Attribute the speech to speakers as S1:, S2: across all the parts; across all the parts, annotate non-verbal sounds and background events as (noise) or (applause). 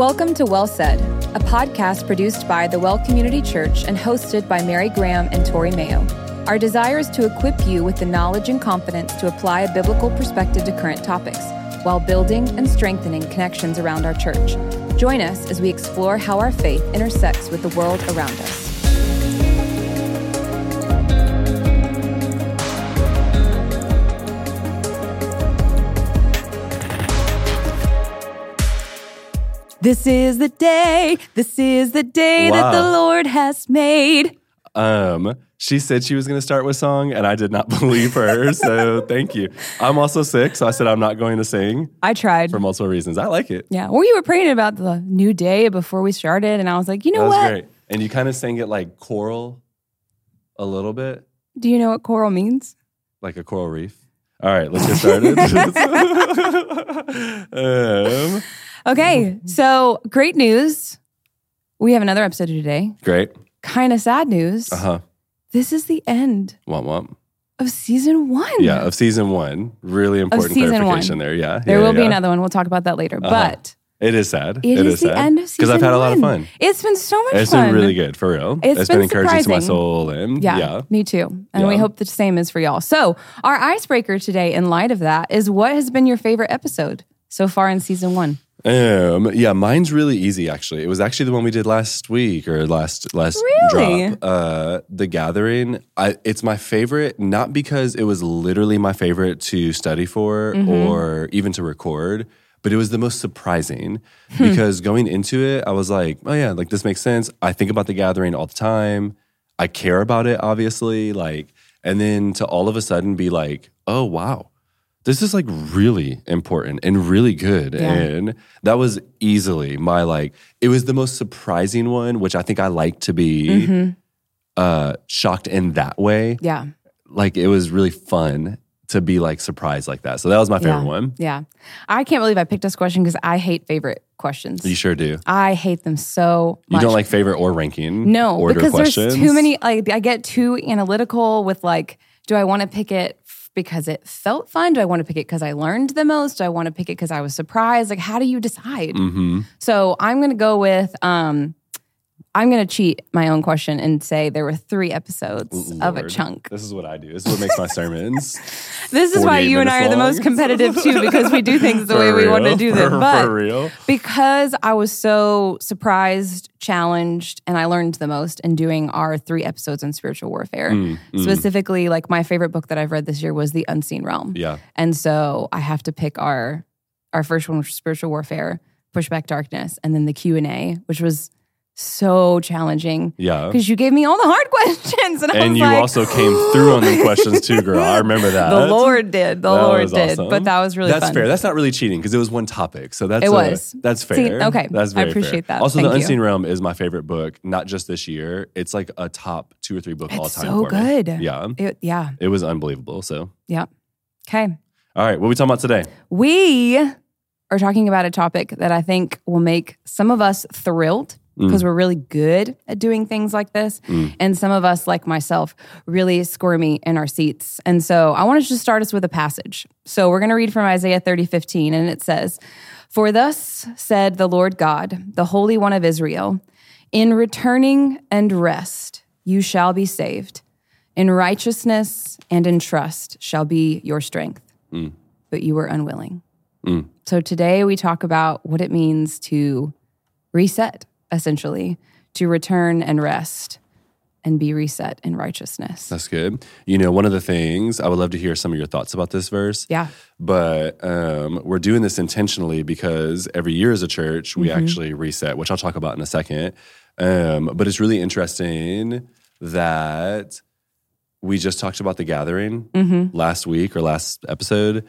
S1: Welcome to Well Said, a podcast produced by the Well Community Church and hosted by Mary Graham and Tory Mayo. Our desire is to equip you with the knowledge and confidence to apply a biblical perspective to current topics while building and strengthening connections around our church. Join us as we explore how our faith intersects with the world around us. This is the day. This is the day that the Lord has made.
S2: Um, she said she was going to start with song, and I did not (laughs) believe her. so thank you. I'm also sick, so I said I'm not going to sing
S1: I tried.
S2: for multiple reasons. I like it.
S1: Yeah. Well, you were praying about the new day before we started, and I was like, you know what?
S2: great. And you kind of sang it like choral, a little bit,
S1: Do you know what coral means?
S2: like a coral reef. All right, let's get started. (laughs) (laughs) um,
S1: Okay. So great news. We have another episode today.
S2: great.
S1: Kind of sad news.
S2: Uh huh.
S1: This is the end
S2: Womp womp.
S1: of season one.
S2: Yeah, of season one. Really important
S1: season
S2: clarification
S1: one.
S2: there. Yeah.
S1: There
S2: yeah,
S1: will be
S2: yeah.
S1: annsad one. We'll talk about that later.
S2: Uh-huh.
S1: But
S2: It is sad.
S1: it is, the
S2: sad.
S1: end of season
S2: Because I've had a lot of
S1: one.
S2: fun.
S1: It's been so much
S2: It's
S1: fun.
S2: been really good, for real.
S1: It's
S2: been,
S1: been
S2: encouraging to my
S1: surprising.
S2: soul. And
S1: Yeah,
S2: yeah.
S1: me too. And we
S2: Yeah.
S1: hope the same is for y'all. So, our icebreaker today, in light of that, is what has been your favorite episode so far in season one?
S2: Um, yeah, mine's really easy actually. It was actually the one we did last week or last last
S1: Really?
S2: drop. Uh The Gathering. I it's my favorite not because it was literally my favorite to study for
S1: Mm-hmm.
S2: or even to record, but it was the most surprising
S1: Hmm.
S2: because going into it, I was like, oh yeah, like this makes sense. I think about The Gathering all the time. I care about it obviously, like and then to all of a sudden be like, oh wow. This is like really important and really good.
S1: Yeah.
S2: And that was easily my like, it was the most surprising one, which I think I like to be
S1: Mm-hmm.
S2: uh, shocked in that way.
S1: Yeah.
S2: Like it was really fun to be like surprised like that. So that was my favorite
S1: yeah.
S2: one.
S1: Yeah. I can't believe I picked this question because I hate favorite questions.
S2: You sure do.
S1: I hate them so
S2: You don't like favorite or ranking?
S1: no,
S2: order
S1: because
S2: questions?
S1: there's too many. Like I get too analytical with like, do I want to pick it because it felt fun? Do I want to pick it because I learned the most? Do I want to pick it because I was surprised? Like, how do you decide?
S2: Mm-hmm.
S1: So I'm going to go with. um I'm going to cheat my own question and say there were three episodes of a chunk.
S2: This is what I do. This is what makes my (laughs) sermons.
S1: This is why you and I are the most competitive too, (laughs) because we do things the way we want to
S2: real,
S1: do them.
S2: for-
S1: But
S2: for real.
S1: because I was so surprised, challenged, and I learned the most in doing our three episodes on spiritual warfare.
S2: Mm, mm.
S1: Specifically, like my favorite book that I've read this year was The Unseen Realm.
S2: Yeah.
S1: And so I have to pick our our first one, which was spiritual warfare, pushback darkness, and then the Q and A, which was so challenging
S2: Yeah.
S1: because you gave me all the hard (laughs) questions, and, I
S2: And you
S1: like,
S2: also came through on the questions too, girl. I (laughs) remember that.
S1: The Lord did. The
S2: That
S1: Lord did.
S2: awesome.
S1: But that was really
S2: that's
S1: fun.
S2: fair. That's not really cheating because it was one topic. So that's
S1: It
S2: uh,
S1: was.
S2: that's
S1: See,
S2: fair.
S1: okay.
S2: that's
S1: I appreciate
S2: fair.
S1: that.
S2: Also,
S1: Thank
S2: the
S1: you.
S2: Unseen Realm is my favorite book, not just this year. It's like a top two or three book all time.
S1: so
S2: for me.
S1: good.
S2: Yeah,
S1: It- yeah.
S2: it was unbelievable. So,
S1: Yeah. Okay.
S2: all right, what are we talking about today?
S1: We are talking about a topic that I think will make some of us thrilled
S2: Mm.
S1: because we're really good at doing things like this. Mm. And some of us, like myself, really squirmy in our seats. And so I want to just start us with a passage. So we're going to read from Isaiah 30, 15, and it says, For thus said the Lord God, the Holy One of Israel, in returning and rest you shall be saved. In righteousness and in trust shall be your strength. Mm. But you were unwilling. Mm. So today we talk about what it means to reset, essentially, to return and rest and be reset in righteousness.
S2: That's good. You know, one of the things I would love to hear some of your thoughts about this verse.
S1: Yeah.
S2: But um, we're doing this intentionally because every year as a church, we
S1: Mm-hmm.
S2: actually reset, which I'll talk about in a second. Um, but it's really interesting that we just talked about the gathering
S1: Mm-hmm.
S2: last week or last episode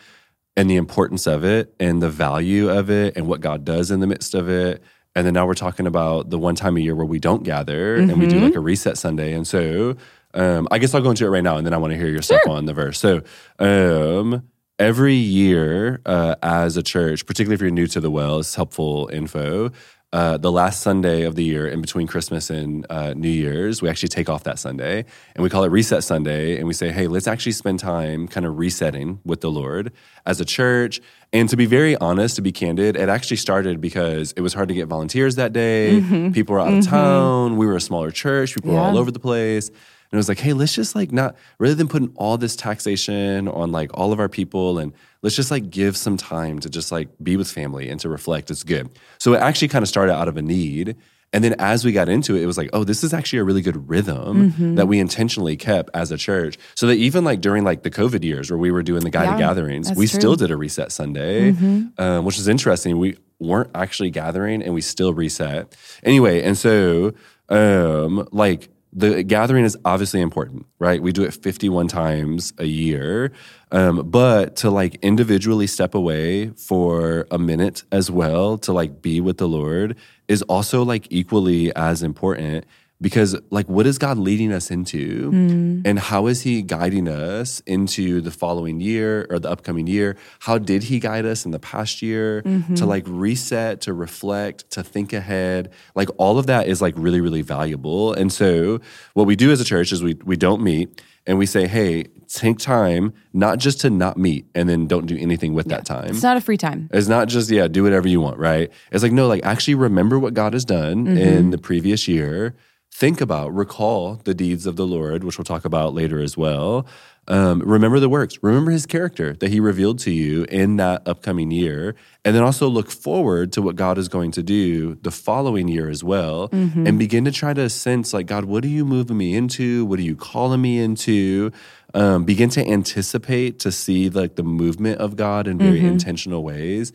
S2: and the importance of it and the value of it and what God does in the midst of it. And then now we're talking about the one time a year where we don't gather and we do
S1: Mm-hmm.
S2: like a reset Sunday. And so um, I guess I'll go into it right now and then I want to hear your stuff on the verse. So um, every year uh, as a church, particularly if you're new to the well, it's helpful info. Uh, the last Sunday of the year in between Christmas and uh, New Year's, we actually take off that Sunday and we call it Reset Sunday. And we say, hey, let's actually spend time kind of resetting with the Lord as a church. And to be very honest, to be candid, it actually started because it was hard to get volunteers that day. People were out of town. We were a smaller church. People were all over the place. And it was like, hey, let's just like not rather than putting all this taxation on like all of our people and let's just like give some time to just like be with family and to reflect. It's good. So it actually kind of started out of a need. And then as we got into it, it was like, oh, this is actually a really good rhythm that we intentionally kept as a church. So that even like during like the COVID years where we were doing the guided
S1: Yeah,
S2: gatherings, we
S1: true.
S2: still did a reset Sunday, um, which is interesting. We weren't actually gathering and we still reset. Anyway, and so um, like the gathering is obviously important, right? We do it 51 times a year. Um, but to like individually step away for a minute as well to like be with the Lord is also like equally as important because like what is God leading us into mm. and how is he guiding us into the following year or the upcoming year? How did he guide us in the past year to mm-hmm. like reset, to reflect, to think ahead? Like all of that is like really really valuable. And so what we do as a church is we we don't meet and we say, "Hey, take time not just to not meet and then don't do anything with that time."
S1: It's not a free time.
S2: It's not just, yeah, do whatever you want, right? It's like, no, like actually remember what God has done mm-hmm. in the previous year. Think about, recall the deeds of the Lord, which we'll talk about later as well. Um, remember the works. Remember his character that he revealed to you in that upcoming year. And then also look forward to what God is going to do the following year as well. And begin to try to sense, like, God, what are you moving me into? What are you calling me into? Um, begin to anticipate to see like the movement of God in very intentional ways.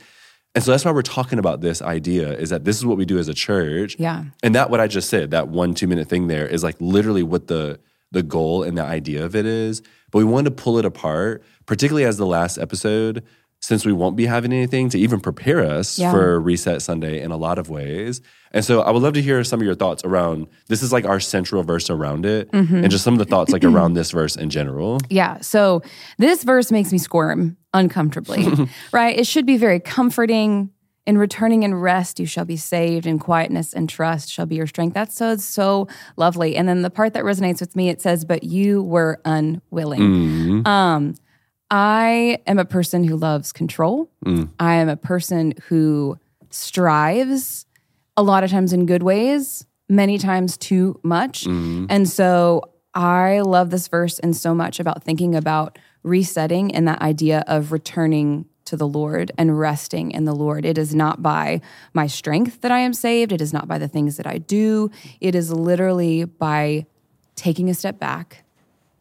S2: And so that's why we're talking about this idea is that this is what we do as a church.
S1: Yeah.
S2: And that what I just said, that one, two minute thing there is like literally what the the goal and the idea of it is. But we wanted to pull it apart, particularly as the last episode, since we won't be having anything to even prepare us
S1: Yeah.
S2: for Reset Sunday in a lot of ways. And so I would love to hear some of your thoughts around this is like our central verse around it mm-hmm. and just some of the thoughts like (clears throat) around this verse in general.
S1: Yeah. So this verse makes me squirm uncomfortably, (laughs) right? It should be very comforting. In returning and rest, you shall be saved. In quietness and trust shall be your strength. That's so so lovely. And then the part that resonates with me, it says, "But you were unwilling." Mm-hmm. Um, I am a person who loves control. Mm. I am a person who strives a lot of times in good ways, many times too much. Mm-hmm. And so I love this verse and so much about thinking about resetting and that idea of returning to the Lord and resting in the Lord. It is not by my strength that I am saved, it is not by the things that I do. It is literally by taking a step back,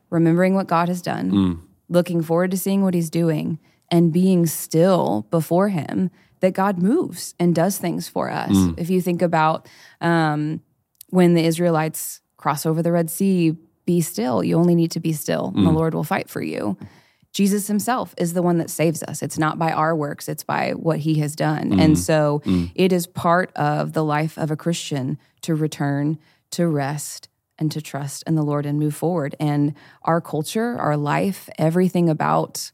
S1: remembering what God has done, mm. looking forward to seeing what he's doing, and being still before him that God moves and does things for us. Mm. If you think about um, when the Israelites cross over the Red Sea, be still. You only need to be still, and the mm. Lord will fight for you. Jesus himself is the one that saves us. It's not by our works, it's by what he has done. And mm. so it is part of the life of a Christian to return, to rest, and to trust in the Lord and move forward. And our culture, our life, everything about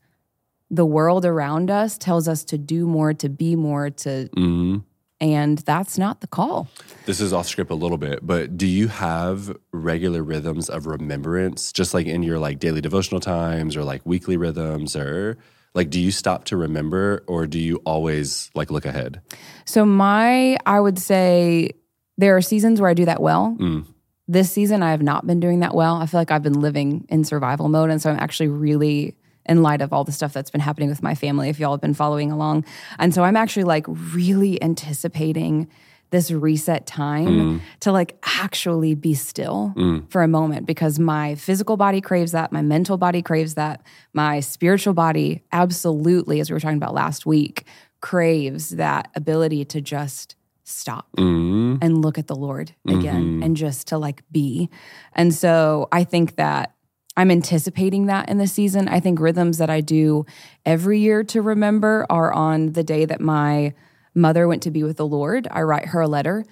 S1: the world around us tells us to do more, to be more, to mm-hmm. and that's not the call.
S2: This is off script a little bit, but do you have regular rhythms of remembrance, just like in your like daily devotional times or like weekly rhythms, or like do you stop to remember, or do you always like look ahead?
S1: So my I would say there are seasons where I do that well. Mm. This season I have not been doing that well. I feel like I've been living in survival mode and so I'm actually really in light of all the stuff that's been happening with my family if y'all have been following along. And so I'm actually like really anticipating this reset time mm. to like actually be still mm. for a moment because my physical body craves that, my mental body craves that, my spiritual body absolutely as we were talking about last week craves that ability to just stop mm. and look at the Lord again mm-hmm. and just to like be. And so I think that I'm anticipating that in the season. I think rhythms that I do every year to remember are on the day that my mother went to be with the Lord. I write her a letter.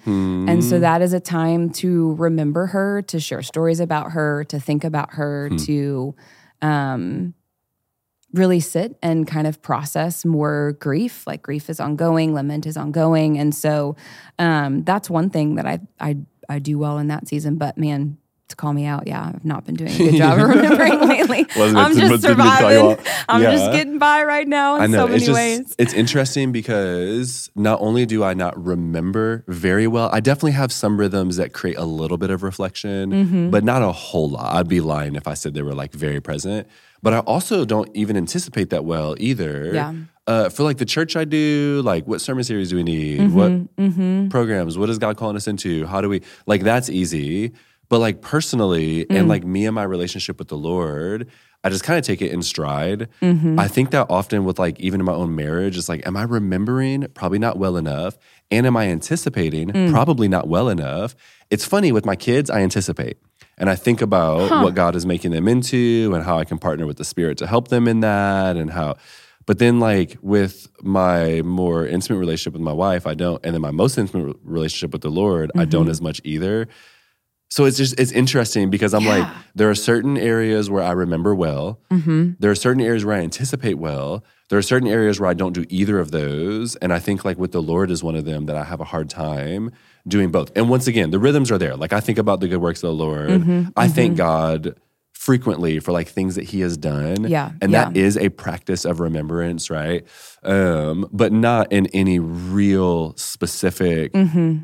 S1: And so that is a time to remember her, to share stories about her, to think about her, to um, really sit and kind of process more grief. Like grief is ongoing, lament is ongoing, and so um, that's one thing that I I I do well in that season. But man, to call me out, yeah, I've not been doing a (laughs) good job of remembering (laughs) lately. (laughs) I'm just
S2: didn't mean to call you
S1: surviving. I'm
S2: Yeah.
S1: just getting by right now in
S2: I know
S1: so many
S2: it's just
S1: ways.
S2: it's interesting because not only do I not remember very well, I definitely have some rhythms that create a little bit of reflection,
S1: Mm-hmm.
S2: but not a whole lot. I'd be lying if I said they were like very present. But I also don't even anticipate that well either.
S1: Yeah.
S2: Uh, for like the church I do, like what sermon series do we need?
S1: Mm-hmm,
S2: What programs? What is God calling us into? How do we like that's easy. But like personally
S1: Mm.
S2: and like me and my relationship with the Lord, I just kind of take it in stride.
S1: Mm-hmm.
S2: I think that often with like even in my own marriage, it's like, am I remembering? Probably not well enough. And am I anticipating?
S1: Mm.
S2: Probably not well enough. It's funny with my kids, I anticipate. And I think about what God is making them into and how I can partner with the Spirit to help them in that and how. But then, like with my more intimate relationship with my wife, I don't. And then my most intimate relationship with the Lord, I don't as much either. So it's just it's interesting because I'm like there are certain areas where I remember well. Mm-hmm. There are certain areas where I anticipate well. There are certain areas where I don't do either of those, and I think like with the Lord is one of them that I have a hard time doing both. And once again, the rhythms are there. Like I think about the good works of the Lord. Mm-hmm. I thank mm-hmm. God frequently for like things that He has done.
S1: Yeah,
S2: and
S1: yeah.
S2: that is a practice of remembrance, right? Um, but not in any real specific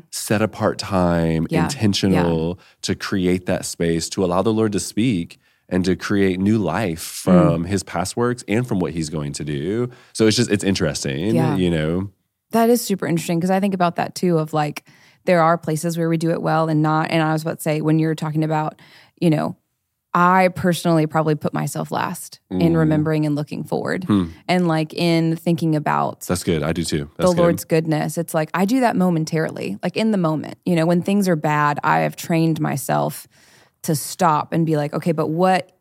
S2: set apart time,
S1: Mm-hmm. Yeah,
S2: intentional to create that space to allow the Lord to speak and to create new life from
S1: Mm.
S2: his past works and from what he's going to do. So it's just it's interesting,
S1: Yeah.
S2: you know.
S1: That is super interesting because I think about that too of like there are places where we do it well and not and I was about to say when you're talking about, you know, I personally probably put myself last in
S2: Mm.
S1: remembering and looking forward and like in thinking about
S2: That's good. I do too. That's
S1: the
S2: good.
S1: Lord's goodness. It's like I do that momentarily, like in the moment. You know, when things are bad, I have trained myself to stop and be like, okay, but what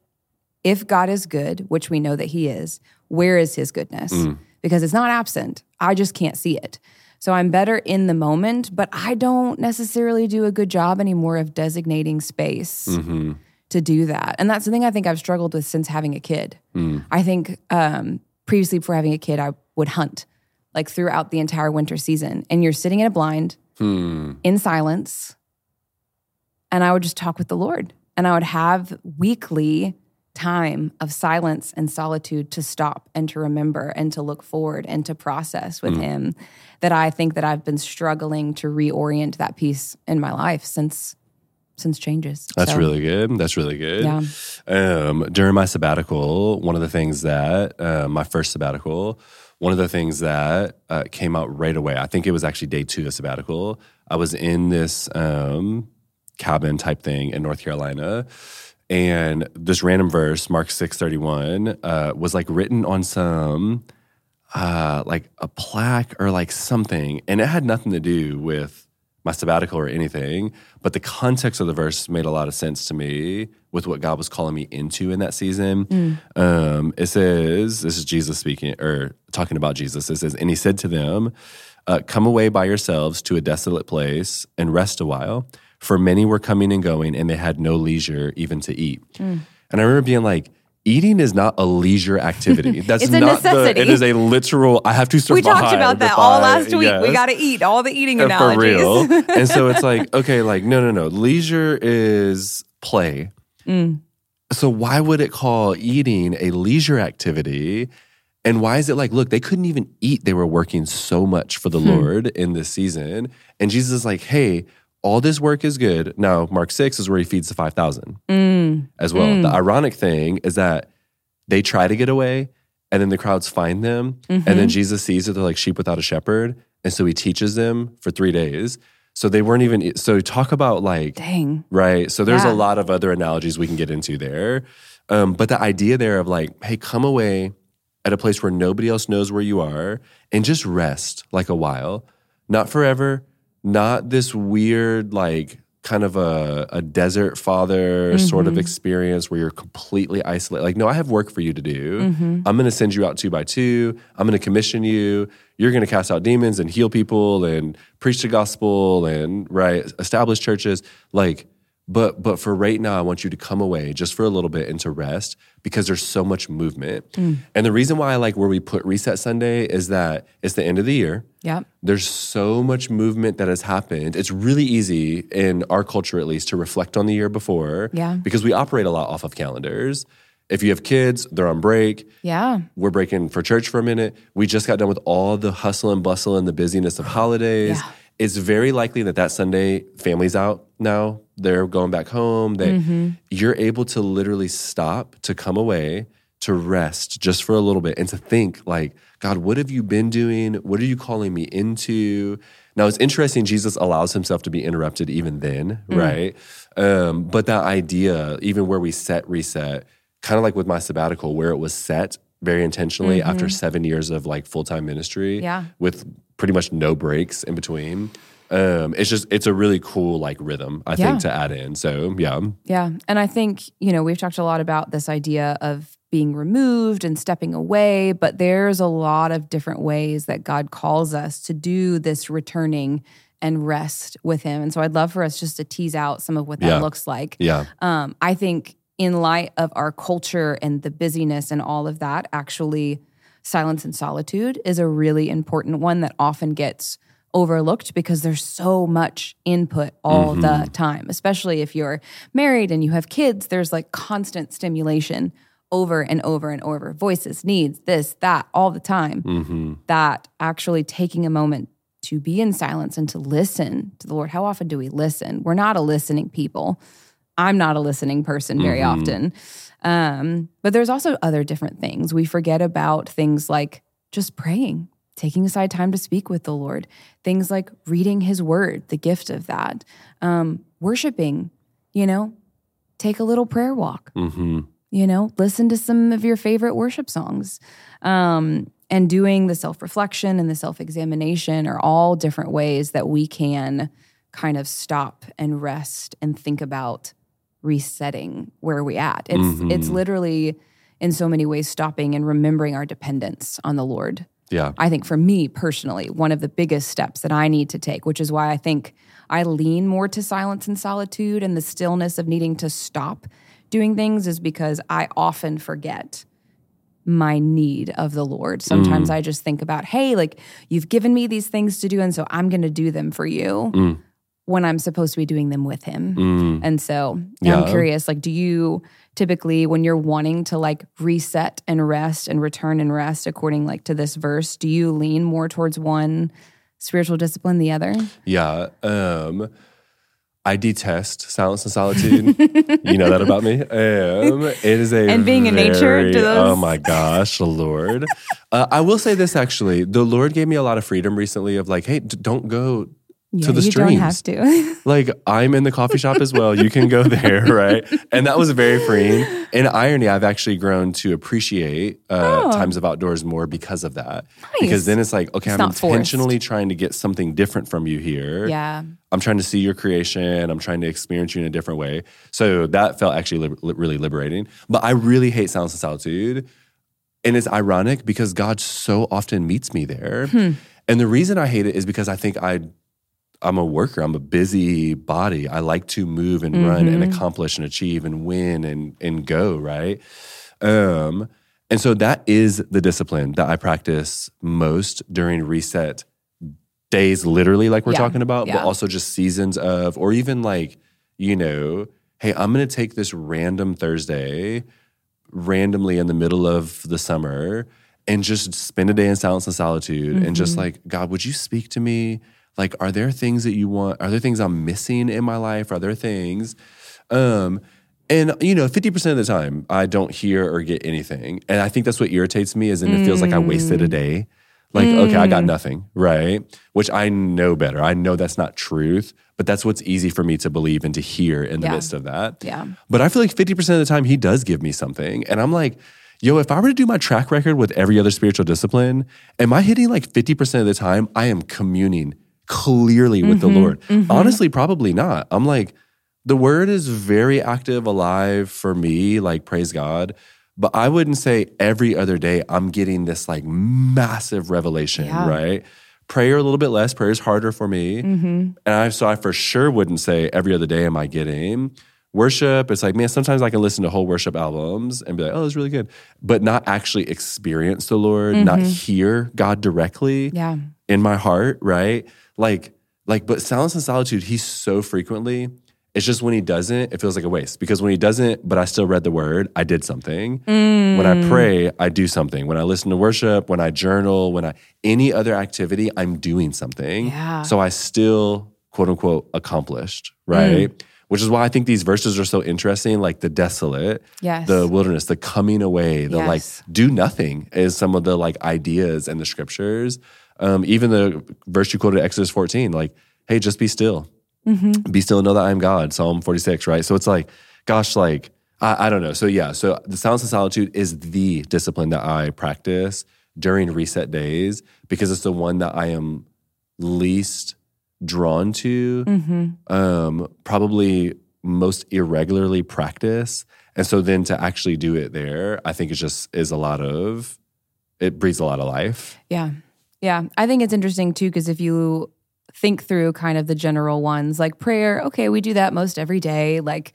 S1: if God is good, which we know that He is, where is His goodness? Because it's not absent. I just can't see it. So I'm better in the moment, but I don't necessarily do a good job anymore of designating space
S2: Mm-hmm.
S1: To do that. And that's the thing I think I've struggled with since having a kid. I think um, previously, before having a kid, I would hunt like throughout the entire winter season. And you're sitting in a blind
S2: Hmm.
S1: in silence. And I would just talk with the Lord. And I would have weekly time of silence and solitude to stop and to remember and to look forward and to process with Him. That I think that I've been struggling to reorient that piece in my life since since changes.
S2: That's
S1: So,
S2: really good. That's really good.
S1: Yeah.
S2: Um, during my sabbatical, one of the things that uh, my first sabbatical, one of the things that uh, came out right away, I think it was actually day two of sabbatical. I was in this um, cabin type thing in North Carolina, and this random verse, Mark six thirty one, uh, was like written on some uh, like a plaque or like something, and it had nothing to do with my sabbatical or anything, but the context of the verse made a lot of sense to me with what God was calling me into in that season. Um, it says, "This is Jesus speaking or talking about Jesus." It says, "And he said to them." Uh, come away by yourselves to a desolate place and rest a while. For many were coming and going, and they had no leisure even to eat. And I remember being like, eating is not a leisure activity. (laughs) That's
S1: It's a
S2: not
S1: necessity.
S2: the. It is a literal. I have to survive.
S1: We talked about that
S2: if
S1: all last week. We got to eat all the eating
S2: Uh,
S1: analogies.
S2: For real. (laughs) and so it's like, okay, like, no, no, no. Leisure is play.
S1: Mm.
S2: So why would it call eating a leisure activity? And why is it like, look, they couldn't even eat. They were working so much for the
S1: Hmm.
S2: Lord in this season. And Jesus is like, hey, all this work is good. Now, Mark 6 is where he feeds the 5,000
S1: Mm.
S2: as well. The ironic thing is that they try to get away and then the crowds find them. And
S1: Mm-hmm.
S2: then Jesus sees that they're like sheep without a shepherd. And so he teaches them for three days. So they weren't even, so talk about like,
S1: Dang.
S2: right? So there's
S1: Yeah.
S2: a lot of other analogies we can get into there. Um, but the idea there of like, hey, come away at a place where nobody else knows where you are and just rest like a while, not forever, not this weird, like, kind of a, a desert father sort of mm-hmm. experience where you're completely isolated. Like, no, I have work for you to do. Mm-hmm. I'm going to send you out two by two. I'm going to commission you. You're going to cast out demons and heal people and preach the gospel and, right, establish churches. Like, But but for right now, I want you to come away just for a little bit and to rest because there's so much movement.
S1: Mm.
S2: And the reason why I like where we put Reset Sunday is that it's the end of the year.
S1: Yep.
S2: There's so much movement that has happened. It's really easy in our culture, at least, to reflect on the year before.
S1: Yeah.
S2: Because we operate a lot off of calendars. If you have kids, they're on break.
S1: Yeah.
S2: We're breaking for church for a minute. We just got done with all the hustle and bustle and the busyness of holidays.
S1: Yeah.
S2: It's very likely that that Sunday, family's out now. They're going back home. That
S1: Mm-hmm.
S2: you're able to literally stop, to come away, to rest just for a little bit, and to think like, God, what have you been doing? What are you calling me into? Now it's interesting. Jesus allows himself to be interrupted even then,
S1: Mm.
S2: right? Um, but that idea, even where we set reset, kind of like with my sabbatical, where it was set very intentionally after seven years of like full time ministry,
S1: Mm-hmm. Yeah.
S2: with pretty much no breaks in between. Um, it's just it's a really cool like rhythm I
S1: Yeah.
S2: think to add in. So yeah,
S1: Yeah. And I think, you know, we've talked a lot about this idea of being removed and stepping away, but there's a lot of different ways that God calls us to do this returning and rest with Him. And so I'd love for us just to tease out some of what that
S2: Yeah.
S1: looks like.
S2: yeah,
S1: Um, I think in light of our culture and the busyness and all of that, actually, silence and solitude is a really important one that often gets overlooked because there's so much input all the mm-hmm. time, especially if you're married and you have kids, there's like constant stimulation over and over and over voices, needs, this, that, all the time. Mm-hmm. That actually taking a moment to be in silence and to listen to the Lord. How often do we listen? We're not a listening people. I'm not a listening person very mm-hmm. often. Um, but there's also other different things. We forget about things like just praying, taking aside time to speak with the Lord, things like reading his word, the gift of that, um, worshiping, you know, take a little prayer walk,
S2: hmm
S1: you know, listen to some of your favorite worship songs. Um, and doing the self reflection and the self examination are all different ways that we can kind of stop and rest and think about resetting where we at. It's mm-hmm. it's literally in so many ways stopping and remembering our dependence on the Lord.
S2: yeah,
S1: I think for me personally, one of the biggest steps that I need to take, which is why I think I lean more to silence and solitude and the stillness of needing to stop doing things, is because I often forget my need of the Lord. Sometimes mm. I just think about, hey, like you've given me these things to do, and so I'm going to do them for you mm. When I'm supposed to be doing them with Him. And so I'm curious, like, do you typically, when you're wanting to like reset and rest and return and rest according like to this verse, do you lean more towards one spiritual discipline the other?
S2: yeah. Um, I detest silence and solitude. you know that about me. (laughs) Um, it is a
S1: And being in nature,
S2: very- Oh my gosh, Lord! (laughs) Uh, I will say this actually, the Lord gave me a lot of freedom recently. Of like, hey, d- don't go
S1: Yeah,
S2: to the
S1: you
S2: streams.
S1: don't have to. (laughs)
S2: Like I'm in the coffee shop as well. You can go there, (laughs) right? And that was very freeing. In irony, I've actually grown to appreciate uh,
S1: Oh.
S2: times of outdoors more because of that.
S1: Nice.
S2: Because then it's like, okay,
S1: It's
S2: I'm
S1: not forced.
S2: intentionally trying to get something different from you here.
S1: yeah.
S2: I'm trying to see your creation. I'm trying to experience you in a different way. So that felt actually li- really liberating. But I really hate silence and solitude. And it's ironic because God so often meets me there. And the reason I hate it is because I think I I'm a worker. I'm a busy body. I like to move and run and accomplish and achieve and win and and go, right? Um and so that is the discipline that I practice most during reset days literally like we're
S1: Yeah.
S2: talking about,
S1: Yeah.
S2: but also just seasons of or even like, you know, hey, I'm going to take this random Thursday randomly in the middle of the summer and just spend a day in silence and solitude and
S1: Mm-hmm.
S2: just like god would you speak to me like are there things that you want are there things i'm missing in my life are there things um and you know 50% of the time i don't hear or get anything and i think that's what irritates me is and it feels like i wasted
S1: Mm.
S2: a day like okay i got nothing right which i know better i know that's not truth but that's what's easy for me to believe and to hear in the
S1: Yeah.
S2: midst of that
S1: Yeah.
S2: but I feel like 50% of the time he does give me something. And I'm like, yo, if I were to do my track record with every other spiritual discipline, am I hitting like 50% of the time I am communing clearly with the mm-hmm. Lord? Mm-hmm. Honestly, probably not. I'm like, the word is very active, alive for me, like praise God. But I wouldn't say every other day I'm getting this like massive revelation,
S1: Yeah.
S2: right? prayer a little bit less. Prayer is harder for me. Mm-hmm. And I, so I for sure wouldn't say every other day am I getting. Worship, it's like, man, sometimes I can listen to whole worship albums and be like, oh, it's really good, but not actually experience the Lord, not hear God directly
S1: Yeah.
S2: In my heart, right? Like, like, but silence and solitude, he's so frequently. It's just when he doesn't, it feels like a waste. Because when he doesn't, but I still read the word, I did something. When
S1: Mm.
S2: I pray, I do something. When I listen to worship, when I journal, when I any other activity, I'm doing something.
S1: Yeah.
S2: So I still quote unquote accomplished,
S1: Mm.
S2: right? Which is why I think these verses are so interesting, like the desolate,
S1: Yes.
S2: the wilderness, the coming away, the like do nothing is some of the like ideas in the scriptures. Um, even the verse you quoted, Exodus 14, like, hey, just be still. Be still and know that I am God, Psalm 46, right? So it's like, gosh, like, I, I don't know. So yeah, so the silence and solitude is the discipline that I practice during reset days because it's the one that I am least drawn to, um, probably most irregularly practice. And so then to actually do it there, I think it just is a lot of, it breathes a lot of life.
S1: Yeah. Yeah. I think it's interesting too, because if you think through kind of the general ones like prayer, okay, we do that most every day. Like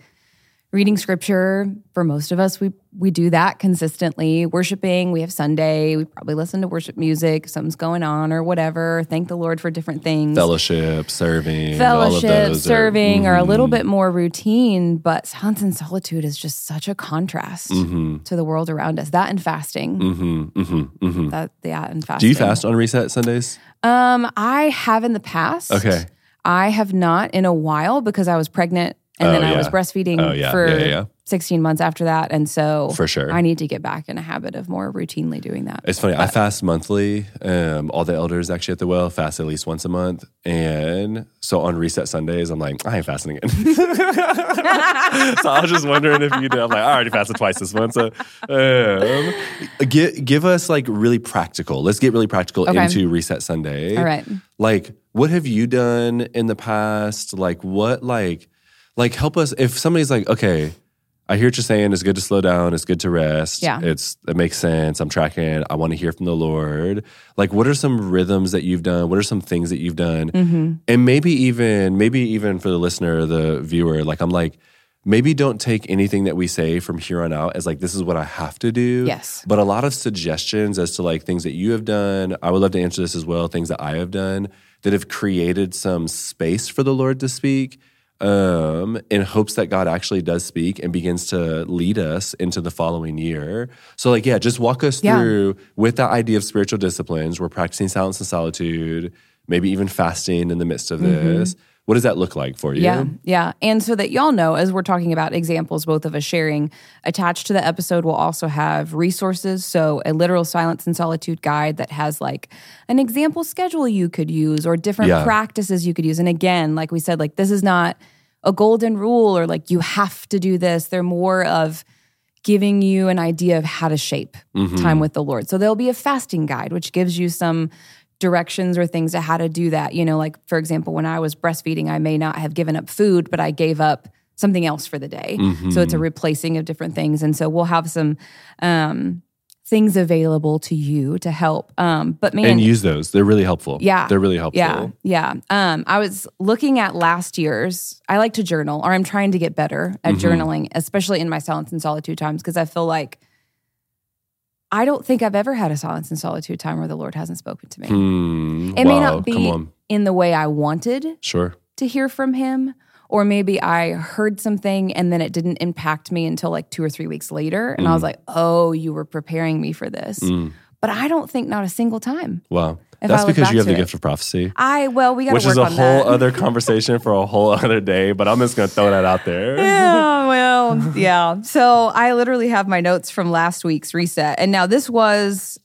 S1: reading scripture, for most of us, we we do that consistently. Worshiping, we have Sunday, we probably listen to worship music, something's going on or whatever. Thank the Lord for different things.
S2: Fellowship, serving, all of
S1: Fellowship,
S2: those are-
S1: serving are a little bit more routine, but silence and solitude is just such a contrast
S2: Mhm.
S1: to the world around us. That and fasting.
S2: Mhm, mhm, mhm.
S1: That yeah, and fasting Do
S2: you fast on reset Sundays?
S1: Um, I have in the past.
S2: Okay.
S1: I have not in a while because I was pregnant and
S2: Oh,
S1: then I
S2: yeah.
S1: was breastfeeding
S2: Oh, yeah.
S1: for
S2: Yeah, yeah, yeah.
S1: 16 months after that. And so
S2: For sure.
S1: I need to get back in a habit of more routinely doing that.
S2: It's funny. I fast monthly. Um, all the elders actually at the well fast at least once a month, and so on reset Sundays, I'm like, I ain't fasting again. (laughs) so I was just wondering if you did. I'm like, I already fasted twice this month. So um, give give us like really practical. Let's get really practical
S1: Okay.
S2: into reset Sunday.
S1: All right.
S2: Like, what have you done in the past? Like, what like like help us if somebody's like, okay. I hear what you're saying. It's good to slow down. It's good to rest.
S1: Yeah.
S2: It's it makes sense. I'm tracking. I want to hear from the Lord. Like, what are some rhythms that you've done? What are some things that you've done?
S1: Mm-hmm.
S2: And maybe even maybe even for the listener, the viewer, like I'm like, maybe don't take anything that we say from here on out as like this is what I have to do.
S1: Yes.
S2: But a lot of suggestions as to like things that you have done. I would love to answer this as well. Things that I have done that have created some space for the Lord to speak um, in hopes that God actually does speak and begins to lead us into the following year. So, like, yeah, just walk us
S1: Yeah.
S2: through with that idea of spiritual disciplines. We're practicing silence and solitude, maybe even fasting in the midst of this. What does that look like for you?
S1: Yeah, yeah. And so that y'all know, as we're talking about examples, both of us sharing, attached to the episode, we'll also have resources. So, a literal silence and solitude guide that has like an example schedule you could use or different
S2: Yeah.
S1: practices you could use. And again, like we said, like this is not a golden rule or like you have to do this. They're more of giving you an idea of how to shape mm-hmm. time with the Lord. So there'll be a fasting guide, which gives you some directions or things to how to do that. You know, like for example, when I was breastfeeding, I may not have given up food, but I gave up something else for the day. So it's a replacing of different things. And so we'll have some um, things available to you to help. Um, but man,
S2: And use those. They're really helpful.
S1: Yeah.
S2: They're really helpful.
S1: yeah, yeah. Um, I was looking at last year's. I like to journal, or I'm trying to get better at
S2: Mm-hmm.
S1: journaling, especially in my silence and solitude times, because I feel like I don't think I've ever had a silence and solitude time where the Lord hasn't spoken to me.
S2: Hmm.
S1: It may not be in the way I wanted
S2: Sure.
S1: to hear from Him, or maybe I heard something and then it didn't impact me until like two or three weeks later, and I
S2: Mm.
S1: was like, "Oh, you were preparing me for this." But I don't think not a single time.
S2: Wow.
S1: If
S2: That's because you have the
S1: it.
S2: gift of prophecy.
S1: I well, we got
S2: Which is a whole
S1: that.
S2: other conversation for a whole (laughs) other day, but I'm just gonna throw that out there. (laughs)
S1: yeah, well, yeah. So I literally have my notes from last week's reset. And now this was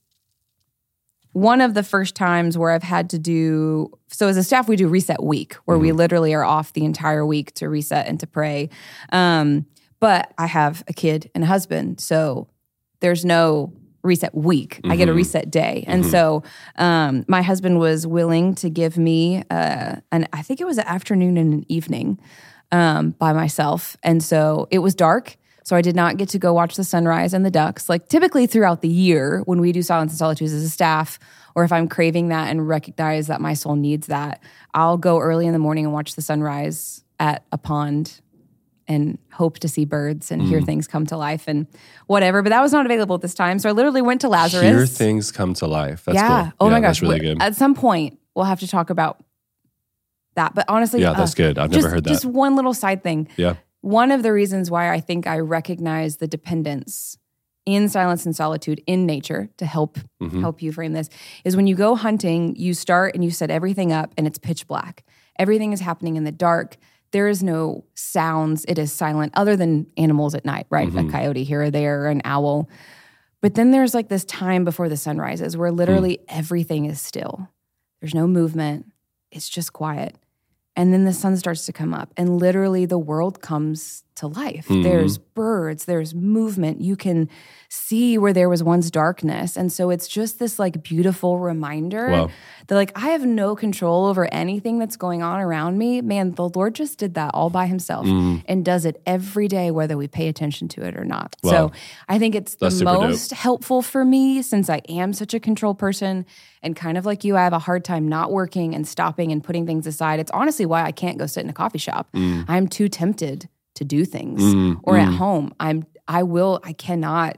S1: one of the first times where I've had to do so as a staff we do reset week where we literally are off the entire week to reset and to pray. Um, but I have a kid and a husband, so there's no reset week. I get a reset day. And so um, my husband was willing to give me uh, an I think it was an afternoon and an evening um, by myself. And so it was dark. So I did not get to go watch the sunrise and the ducks. Like typically throughout the year, when we do Silence and Solitudes as a staff, or if I'm craving that and recognize that my soul needs that, I'll go early in the morning and watch the sunrise at a pond and hope to see birds and hear things come to life and whatever. But that was not available at this time. So I literally went to Lazarus.
S2: Hear things come to life. That's
S1: yeah.
S2: cool.
S1: Oh my gosh.
S2: That's really good.
S1: At some point, we'll have to talk about that. But honestly,
S2: Yeah, that's
S1: uh,
S2: good. I've
S1: just,
S2: never heard that.
S1: Just one little side thing.
S2: yeah.
S1: One of the reasons why I think I recognize the dependence in silence and solitude in nature to help
S2: Mhm.
S1: help you frame this is when you go hunting, you start and you set everything up and it's pitch black. Everything is happening in the dark. There is no sounds. It is silent other than animals at night, right?
S2: Mm-hmm.
S1: A coyote here or there, an owl. But then there's like this time before the sun rises where literally everything is still. There's no movement. It's just quiet. And then the sun starts to come up, and literally the world comes to life.
S2: Mhm.
S1: There's birds, there's movement. You can see where there was once darkness. And so it's just this like beautiful reminder
S2: Wow.
S1: that like I have no control over anything that's going on around me. Man, the Lord just did that all by himself
S2: Mm.
S1: and does it every day, whether we pay attention to it or not.
S2: Wow.
S1: So I think it's the
S2: That's dope.
S1: most helpful for me since I am such a control person and kind of like you, I have a hard time not working and stopping and putting things aside. It's honestly why I can't go sit in a coffee shop.
S2: Mm.
S1: I'm too tempted to do things.
S2: Mm,
S1: Or at
S2: mm.
S1: home, I'm I will I cannot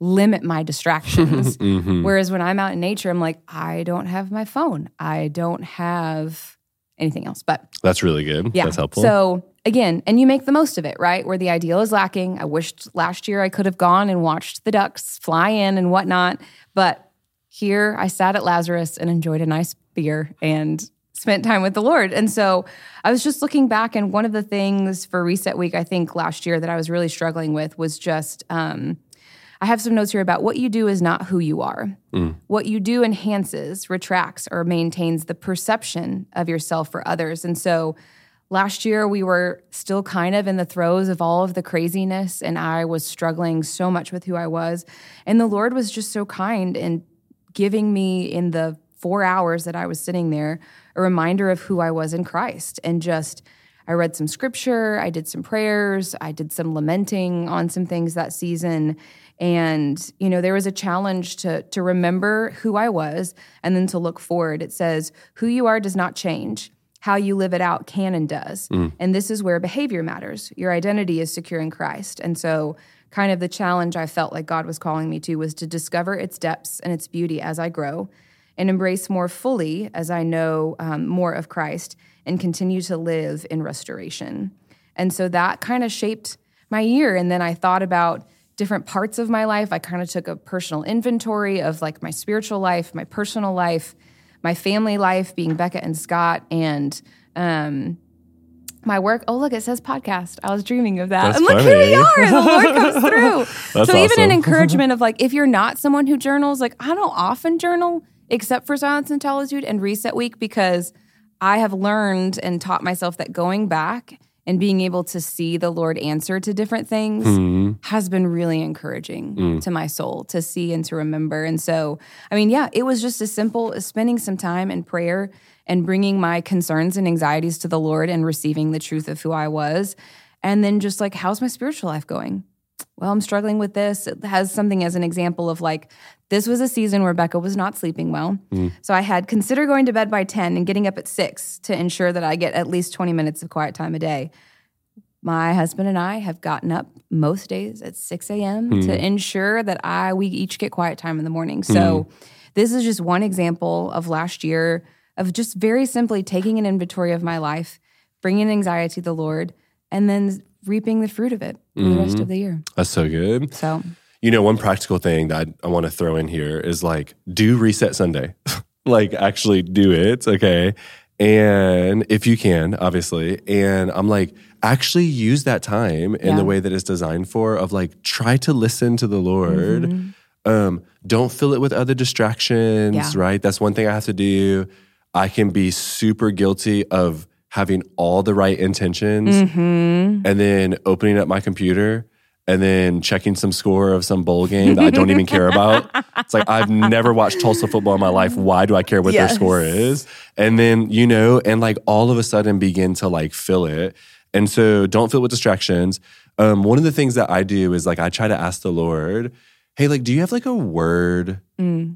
S1: limit my distractions. (laughs)
S2: Mhm.
S1: Whereas when I'm out in nature, I'm like, I don't have my phone. I don't have anything else. But
S2: That's really good.
S1: yeah.
S2: That's helpful.
S1: So again, and you make the most of it, right? Where the ideal is lacking. I wished last year I could have gone and watched the ducks fly in and whatnot. But here I sat at Lazarus and enjoyed a nice beer and spent time with the Lord. And so I was just looking back, and one of the things for Reset Week, I think last year that I was really struggling with was just um, I have some notes here about what you do is not who you are. What you do enhances, retracts, or maintains the perception of yourself for others. And so last year we were still kind of in the throes of all of the craziness, and I was struggling so much with who I was. And the Lord was just so kind in giving me in the four hours that I was sitting there a reminder of who I was in Christ and just. I read some scripture, I did some prayers, I did some lamenting on some things that season. And, you know, there was a challenge to to remember who I was and then to look forward. It says, who you are does not change. How you live it out can and does. Mm. And this is where behavior matters. Your identity is secure in Christ. And so kind of the challenge I felt like God was calling me to was to discover its depths and its beauty as I grow and embrace more fully as I know um, more of Christ and continue to live in restoration. And so that kind of shaped my year. And then I thought about different parts of my life. I kind of took a personal inventory of like my spiritual life, my personal life, my family life, being Becca and Scott, and um, my work. Oh, look, it says podcast. I was dreaming of that.
S2: That's
S1: and look, here we are. The Lord comes (laughs) through. So even an encouragement of like, if you're not someone who journals, like I don't often journal except for silence and solitude and reset week because I have learned and taught myself that going back and being able to see the Lord answer to different things
S2: Mhm.
S1: has been really encouraging
S2: Mm.
S1: to my soul to see and to remember. And so, I mean, yeah, it was just as simple as spending some time in prayer and bringing my concerns and anxieties to the Lord and receiving the truth of who I was. And then just like, how's my spiritual life going? Well, I'm struggling with this. It has something as an example of like, this was a season where Becca was not sleeping well. Mm. So I had consider going to bed by 10 and getting up at 6 to ensure that I get at least 20 minutes of quiet time a day. My husband and I have gotten up most days at 6 a.m. to mm. ensure that I we each get quiet time in the morning. So mm. this is just one example of last year of just very simply taking an inventory of my life, bringing anxiety to the Lord, and then reaping the fruit of it for the rest of the year.
S2: That's so good.
S1: So
S2: You know, one practical thing that I, I want to throw in here is like do reset Sunday. (laughs) like actually do it, okay? And if you can, obviously. And I'm like, actually use that time in
S1: Yeah.
S2: the way that it's designed for, of like try to listen to the Lord.
S1: Mm-hmm.
S2: Um, don't fill it with other distractions,
S1: Yeah.
S2: right? That's one thing I have to do. I can be super guilty of having all the right intentions
S1: Mm-hmm.
S2: and then opening up my computer and then checking some score of some bowl game that I don't even care about. It's like I've never watched Tulsa football in my life. Why do I care what
S1: Yes.
S2: their score is? And then, you know, and like all of a sudden begin to like fill it. And so don't fill it with distractions. Um, one of the things that I do is like I try to ask the Lord, hey, like, do you have like a word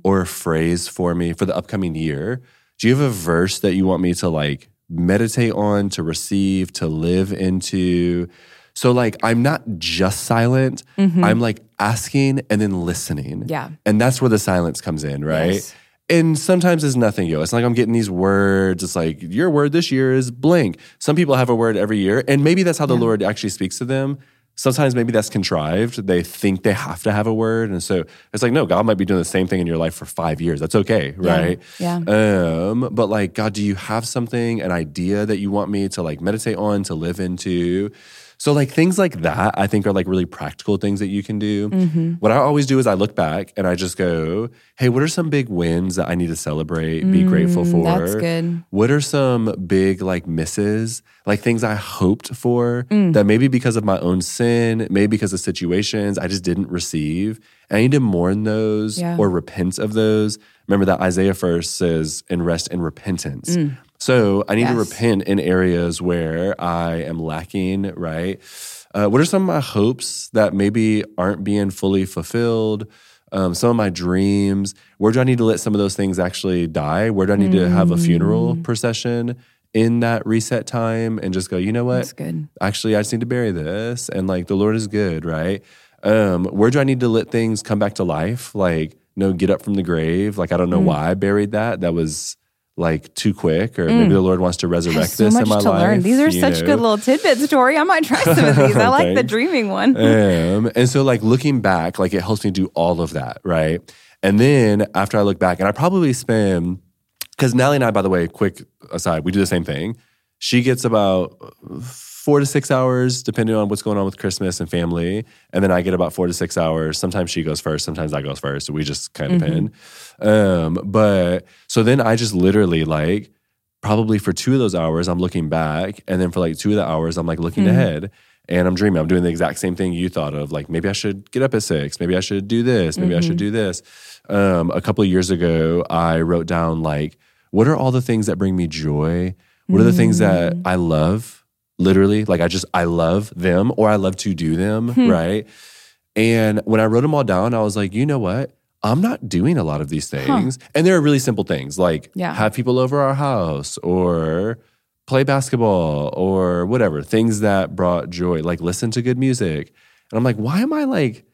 S2: or a phrase for me for the upcoming year? Do you have a verse that you want me to like meditate on, to receive, to live into? So like I'm not just silent. Mm-hmm. I'm like asking and then listening.
S1: Yeah.
S2: And that's where the silence comes in, right?
S1: Yes.
S2: And sometimes it's nothing, yo. It's like I'm getting these words. It's like your word this year is blank. Some people have a word every year, and maybe that's how the Lord actually speaks to them. Sometimes maybe that's contrived. They think they have to have a word, and so it's like, no, God might be doing the same thing in your life for five years. That's okay, right?
S1: Yeah.
S2: Um, but like, God, do you have something, an idea that you want me to like meditate on, to live into? So like things like that, I think are like really practical things that you can do.
S1: Mm-hmm.
S2: What I always do is I look back and I just go, "Hey, what are some big wins that I need to celebrate, be grateful for?
S1: Mm, that's good.
S2: What are some big like misses, like things I hoped for
S1: Mm.
S2: that maybe because of my own sin, maybe because of situations I just didn't receive. I need to mourn those
S1: Yeah.
S2: or repent of those. Remember that Isaiah first says, "And rest in repentance." So I need to
S1: Mm.
S2: Repent in areas where I am lacking. Right? Uh, what are some of my hopes that maybe aren't being fully fulfilled? Um, some of my dreams. Where do I need to let some of those things actually die? Where do I need to have a funeral
S1: Mm.
S2: procession in that reset time and just go, you know what?
S1: That's good.
S2: Actually, I just need to bury this. And like the Lord is good, right? Um, where do I need to let things come back to life? Like, no, get up from the grave. Like, I
S1: Mm.
S2: don't know why I buried that. That was like too quick, or maybe the Lord wants to resurrect
S1: Mm. so
S2: this
S1: much
S2: in my
S1: to
S2: life.
S1: learn. These are
S2: you
S1: such
S2: know?
S1: good little tidbits, Tory. I might try some of these. I (laughs) like the dreaming one. (laughs)
S2: Um, and so like looking back, like it helps me do all of that, right? And then after I look back, and I probably spend because Natalie and I, by the way, quick aside, we do the same thing. She gets about four to six hours, depending on what's going on with Christmas and family, and then I get about four to six hours. Sometimes she goes first, sometimes I goes first. We just kind of depend. Um, but so then I just literally like probably for two of those hours I'm looking back, and then for like two of the hours I'm like looking ahead. And I'm dreaming. I'm doing the exact same thing you thought of. Like maybe I should get up at six. Maybe I should do this. Maybe I should do this. Um, a couple of years ago, I wrote down like, what are all the things that bring me joy? What are the things that I love? Literally, like I just I love them or I love to do them, right? And when I wrote them all down, I was like, you know what? I'm not doing a lot of these things. And there are really simple things like
S1: Yeah.
S2: have people over our house or play basketball or whatever, things that brought joy, like listen to good music. And I'm like, why am I like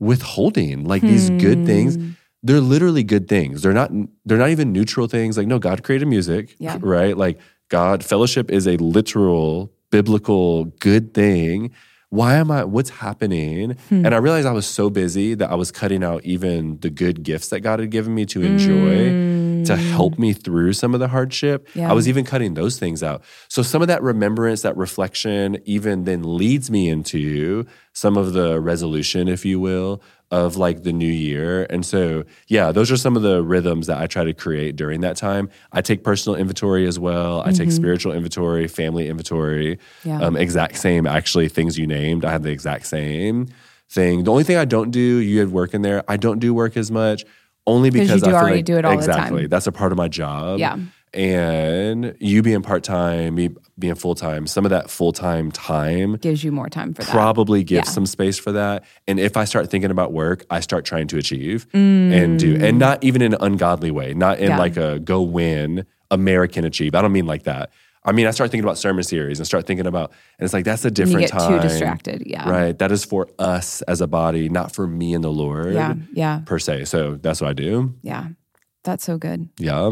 S2: withholding like these good things?
S1: Hmm.
S2: They're literally good things. They're not they're not even neutral things. Like, no, God created music,
S1: Yeah.
S2: right? Like God, fellowship is a literal, biblical good thing. Why am I, what's happening?
S1: Hmm.
S2: And I realized I was so busy that I was cutting out even the good gifts that God had given me to enjoy to help me through some of the hardship.
S1: Yeah.
S2: I was even cutting those things out. So some of that remembrance, that reflection, even then leads me into some of the resolution, if you will, of like the new year. And so, yeah, those are some of the rhythms that I try to create during that time. I take personal inventory as well. I take spiritual inventory, family inventory.
S1: Mm-hmm. Yeah.
S2: Um, exact same, actually, things you named. I have the exact same thing. The only thing I don't do, you had work in there. I don't do work as much. Only
S1: 'Cause you
S2: because
S1: do
S2: I
S1: already
S2: like,
S1: do it all the time.
S2: exactly. That's a part of my job.
S1: Yeah.
S2: And you being part time, me being full time, some of that full time time
S1: Gives you more time for that.
S2: probably gives
S1: Yeah.
S2: some space for that. And if I start thinking about work, I start trying to achieve and do, and not even in an ungodly way, not in
S1: Mm. Yeah.
S2: like a go win, American achieve. I don't mean like that. I mean, I start thinking about sermon series and start thinking about, and it's like that's a
S1: And you
S2: different
S1: get
S2: time.
S1: too distracted. Yeah.
S2: Right. That is for us as a body, not for me and the Lord
S1: Yeah. Yeah.
S2: per se. So that's what I do.
S1: Yeah. That's so good.
S2: Yeah.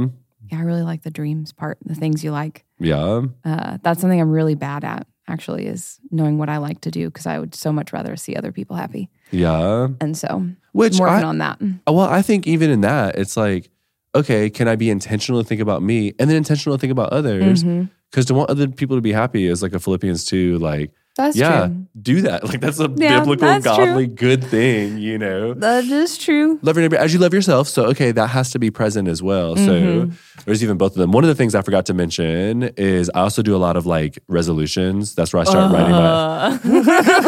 S1: Yeah. I really like the dreams part, the things you like.
S2: Yeah.
S1: Uh, that's something I'm really bad at, actually, is knowing what I like to do because I would so much rather see other people happy.
S2: Yeah.
S1: And so
S2: Which
S1: I'm working
S2: I,
S1: on that.
S2: well, I think even in that, it's like, okay, can I be intentional to think about me and then intentional to think about others?
S1: Mhm.
S2: Because to want other people to be happy is like a Philippians 2, like,
S1: That's
S2: yeah,
S1: true.
S2: do that. Like that's a
S1: Yeah,
S2: biblical,
S1: that's true.
S2: godly, good thing, you know?
S1: That is true.
S2: Love your neighbor as you love yourself. So, okay, that has to be present as well. So,
S1: Mm-hmm.
S2: there's even both of them. One of the things I forgot to mention is I also do a lot of like resolutions. That's where I start writing my. (laughs)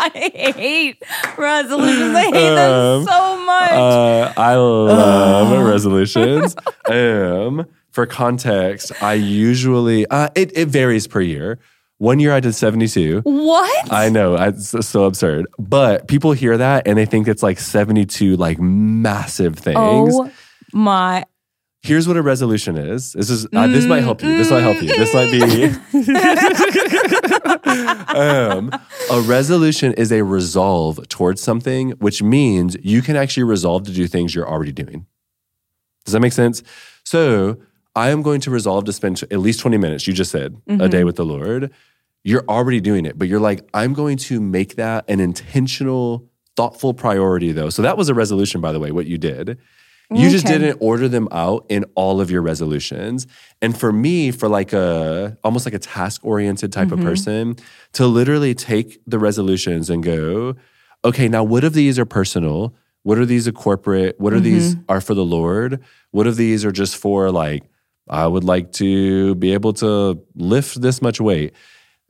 S1: I hate resolutions. I hate them
S2: Um,
S1: so much.
S2: Uh, I love resolutions. I Um, for context, I usually uh, it it varies per year, One year I did 72.
S1: What?
S2: I know, it's so, absurd. But people hear that and they think it's like 72 like massive things.
S1: oh my.
S2: Here's what a resolution is. This is uh, this might help you. This might help you. This might be (laughs) um, a resolution is a resolve towards something, which means you can actually resolve to do things you're already doing. Does that make sense? So I am going to resolve to spend at least 20 minutes, you just said, a day mm-hmm. with the Lord. You're already doing it, but you're like, I'm going to make that an intentional, thoughtful priority, though. So that was a resolution, by the way, what you did. You just didn't order them out in all of your resolutions. And for me, for like a almost like a task oriented type of mm-hmm. person, to literally take the resolutions and go, okay, now what of these are personal? What are these are corporate? What are these mm-hmm. are for the Lord? What of these are just for like, I would like to be able to lift this much weight?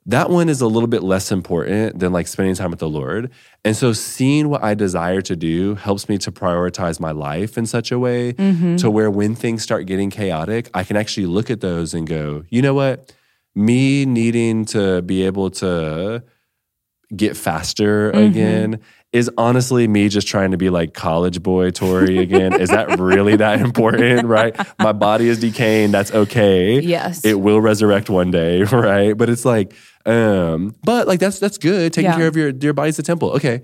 S2: that one is a little bit less important than like spending time with the Lord. And so seeing what I desire to do helps me to prioritize my life in such a way mm-hmm. to where when things start getting chaotic, I can actually look at those and go, you know what? Me needing to be able to get faster mm-hmm. again is honestly me just trying to be like college boy Tory again. is that really that important? Right? My body is decaying. That's okay.
S1: Yes.
S2: It will resurrect one day, (laughs) right? But it's like, um, but like that's that's good. Taking
S1: Yeah.
S2: care of your your body's a temple. Okay.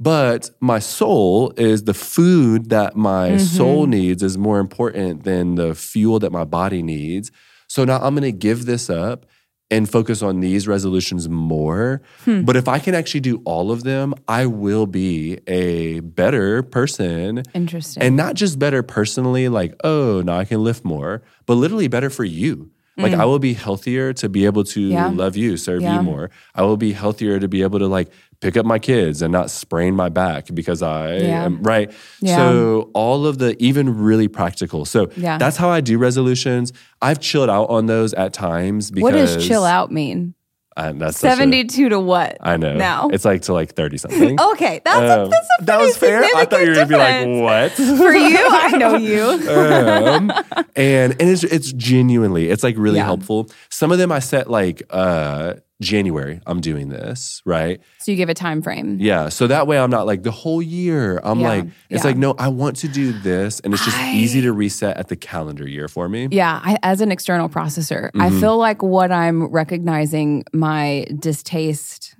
S2: But my soul is the food that my
S1: Mm-hmm.
S2: soul needs is more important than the fuel that my body needs. So now I'm going to give this up and focus on these resolutions more.
S1: Hmm.
S2: But if I can actually do all of them, I will be a better person.
S1: Interesting.
S2: And not just better personally, like, oh, now I can lift more, but literally better for you. Like, I will be healthier to be able to
S1: Mm. Yeah.
S2: love you, serve
S1: Yeah.
S2: you more. I will be healthier to be able to like pick up my kids and not sprain my back because I
S1: Yeah.
S2: am right.
S1: Yeah.
S2: So, all of the even really practical. So,
S1: Yeah.
S2: that's how I do resolutions. I've chilled out on those at times because
S1: what does chill out mean?
S2: I, that's such a-
S1: 72 to what?
S2: I know.
S1: Now.
S2: It's like to like 30 something. (laughs)
S1: okay. That's, a,
S2: Um,
S1: that's a
S2: that was fair. I thought you were gonna be like, "What?"
S1: For you, I know you. (laughs)
S2: um, and and it's it's genuinely it's like really
S1: Yeah.
S2: helpful. Some of them I set like uh January. I'm doing this right.
S1: So you give a time frame.
S2: Yeah, so that way I'm not like the whole year. I'm
S1: Yeah,
S2: like it's
S1: yeah.
S2: like no, I want to do this, and it's just
S1: I-
S2: easy to reset at the calendar year for me.
S1: Yeah, I, as an external processor, I
S2: Mm-hmm.
S1: feel like what I'm recognizing my distaste,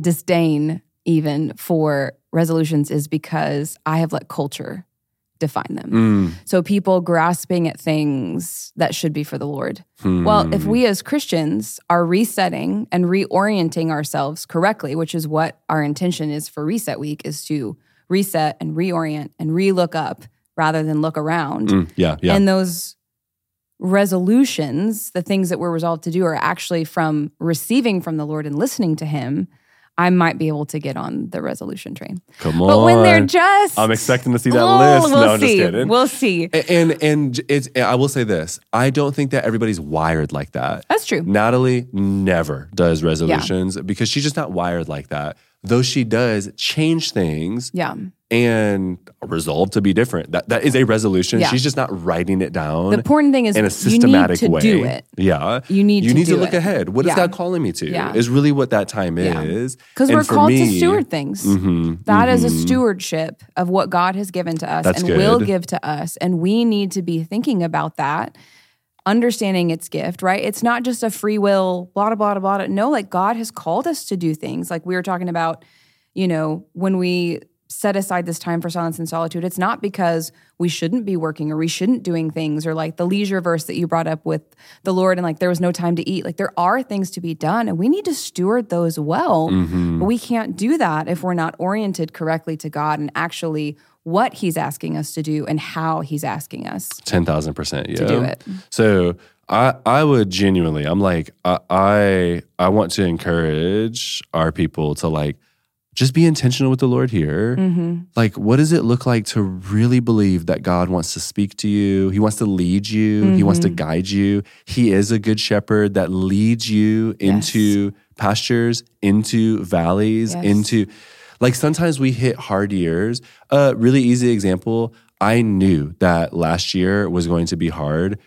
S1: disdain even for resolutions is because I have let culture define them.
S2: Mm,
S1: So people grasping at things that should be for the Lord. Well, if
S2: hmm.
S1: we as Christians are resetting and reorienting ourselves correctly, which is what our intention is for Reset Week, is to reset and reorient and re-look up rather than look around.
S2: Mm, yeah, yeah.
S1: And those resolutions, the things that we're resolved to do, are actually from receiving from the Lord and listening to Him. I might be able to get on the resolution train.
S2: Come on.
S1: But when they're just,
S2: I'm expecting to see that
S1: Oh,
S2: list.
S1: We'll
S2: no, I'm
S1: see.
S2: just kidding.
S1: We'll see.
S2: A- and and it's I will say this. I don't think that everybody's wired like that.
S1: That's true.
S2: Natalie never does resolutions because she's just not wired like that. Though she does change things
S1: Yeah.
S2: and resolve to be different. That that is a resolution.
S1: Yeah.
S2: She's just not writing it down
S1: The important thing is
S2: in a
S1: you
S2: systematic
S1: need to
S2: way.
S1: do it.
S2: Yeah.
S1: You need
S2: you
S1: to
S2: need to look
S1: it.
S2: ahead. What is
S1: Yeah.
S2: God calling me to?
S1: Yeah.
S2: Is really what that time is.
S1: Because we're called to
S2: me-
S1: steward things.
S2: Mhm,
S1: That is a
S2: mhm.
S1: stewardship of what God has given to us
S2: That's
S1: and will give to us. And we need to be thinking about that, understanding its gift, right? It's not just a free will, blah, blah, blah, blah. No, like God has called us to do things. Like we were talking about, you know, when we set aside this time for silence and solitude, it's not because we shouldn't be working or we shouldn't doing things or like the leisure verse that you brought up with the Lord and like there was no time to eat. Like there are things to be done and we need to steward those well.
S2: Mm-hmm.
S1: But we can't do that if we're not oriented correctly to God and actually what he's asking us to do and how he's asking us.
S2: Ten thousand percent, yeah.
S1: do it.
S2: So I I would genuinely, I'm like I I, I want to encourage our people to like just be intentional with the Lord here.
S1: Mm-hmm.
S2: Like, what does it look like to really believe that God wants to speak to you? He wants to lead you. He wants to
S1: Mm-hmm.
S2: guide you. He is a good shepherd that leads you into pastures, into valleys,
S1: Yes.
S2: into like sometimes we hit hard years. A really easy example I knew that last year was going to be hard,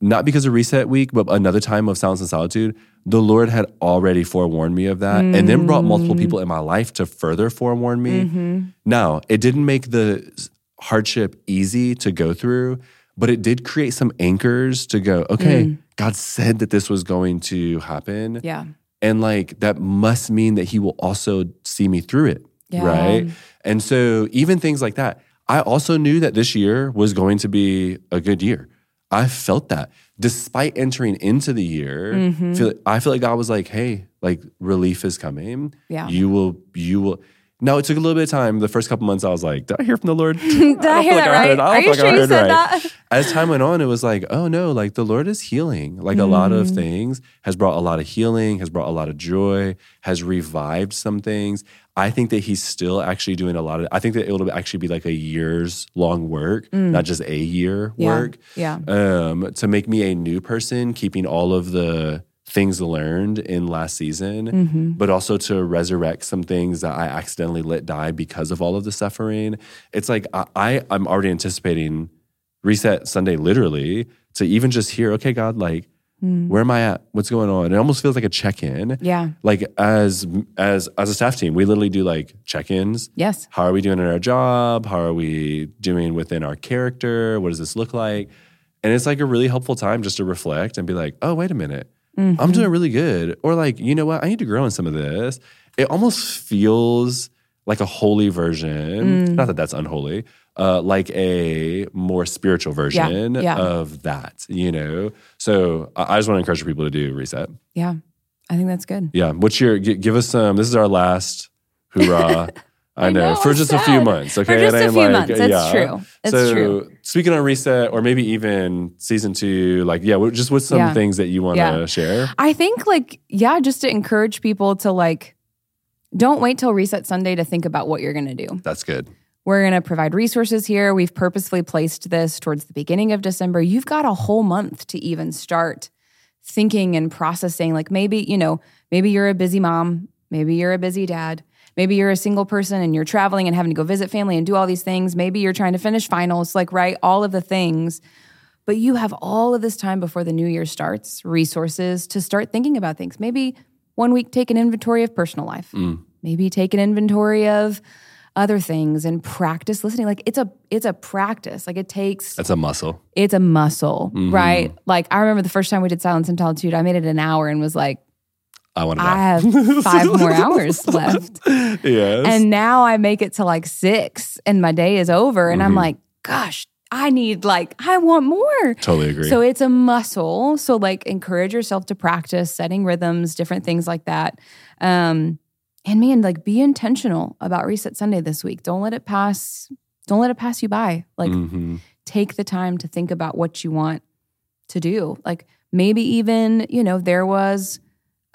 S2: not because of reset week, but another time of silence and solitude. the Lord had already forewarned me of that and then brought multiple people in my life to further forewarn me.
S1: Mm-hmm.
S2: Now, it didn't make the hardship easy to go through, but it did create some anchors to go, okay, God said that this was going to happen.
S1: Yeah.
S2: And like that must mean that he will also see me through it.
S1: Yeah.
S2: Right. And so even things like that, I also knew that this year was going to be a good year. I felt that despite entering into the year,
S1: Mm-hmm.
S2: feel, I feel like God was like, hey, like relief is coming.
S1: Yeah.
S2: You will, you will. Now it took a little bit of time. The first couple months, I was like, "Did I hear from the Lord? (laughs) Did
S1: Did I hear that right? Are you sure you said that? (laughs)
S2: As time went on, it was like, oh no, like the Lord is healing. Like a lot of
S1: Mm.
S2: things has brought a lot of healing, has brought a lot of joy, has revived some things. I think that He's still actually doing a lot of. I think that it'll actually be like a year's long work, not just a year
S1: Mm. Yeah.
S2: work
S1: Yeah.
S2: um, to make me a new person, keeping all of the things learned in last season,
S1: Mm-hmm.
S2: but also to resurrect some things that I accidentally let die because of all of the suffering. It's like I, I I'm already anticipating reset Sunday literally to even just hear, okay, God, like where am I at? What's going on? It almost feels like a check-in.
S1: Mm. Yeah.
S2: Like as as as a staff team, we literally do like check-ins.
S1: Yes.
S2: How are we doing in our job? How are we doing within our character? What does this look like? And it's like a really helpful time just to reflect and be like, oh, wait a minute. I'm doing really good. Or like, you know what? I need to grow in some of this. It almost feels like a holy version. Not that that's unholy. Uh, like a more spiritual version
S1: yeah.
S2: of that, you know? So I just want to encourage people to do reset.
S1: Yeah. I think that's good.
S2: Yeah. What's your, gi- give us some, this is our last hoorah. (laughs) I,
S1: I
S2: know, for just a few months. Okay.
S1: For just a few months. It's true. It's
S2: so
S1: true.
S2: speaking on reset, or maybe even season two, like, yeah, just with some
S1: Yeah.
S2: things that you want to
S1: Yeah.
S2: share.
S1: I think like yeah, just to encourage people to like don't wait till reset Sunday to think about what you're going to do.
S2: That's good.
S1: We're going to provide resources here. We've purposefully placed this towards the beginning of December. You've got a whole month to even start thinking and processing like maybe, you know, maybe you're a busy mom, maybe you're a busy dad. Maybe you're a single person and you're traveling and having to go visit family and do all these things. Maybe you're trying to finish finals, like, right? All of the things. But you have all of this time before the new year starts, resources to start thinking about things. Maybe one week take an inventory of personal life. Maybe take an inventory of other things and practice listening. Like it's a it's a practice. Like it takes
S2: That's a muscle.
S1: it's a muscle,
S2: Mm-hmm.
S1: right? Like I remember the first time we did silence and solitude, I made it an hour and was like,
S2: I want to
S1: I have five more hours (laughs) left.
S2: yes.
S1: And now I make it to like six and my day is over. And I'm
S2: Mm-hmm.
S1: like, gosh, I need like, I want more.
S2: totally agree.
S1: So it's a muscle. So like encourage yourself to practice setting rhythms, different things like that. Um, and man, like be intentional about Reset Sunday this week. Don't let it pass. Don't let it pass you by. Like
S2: Mhm.
S1: take the time to think about what you want to do. Like maybe even, you know, there was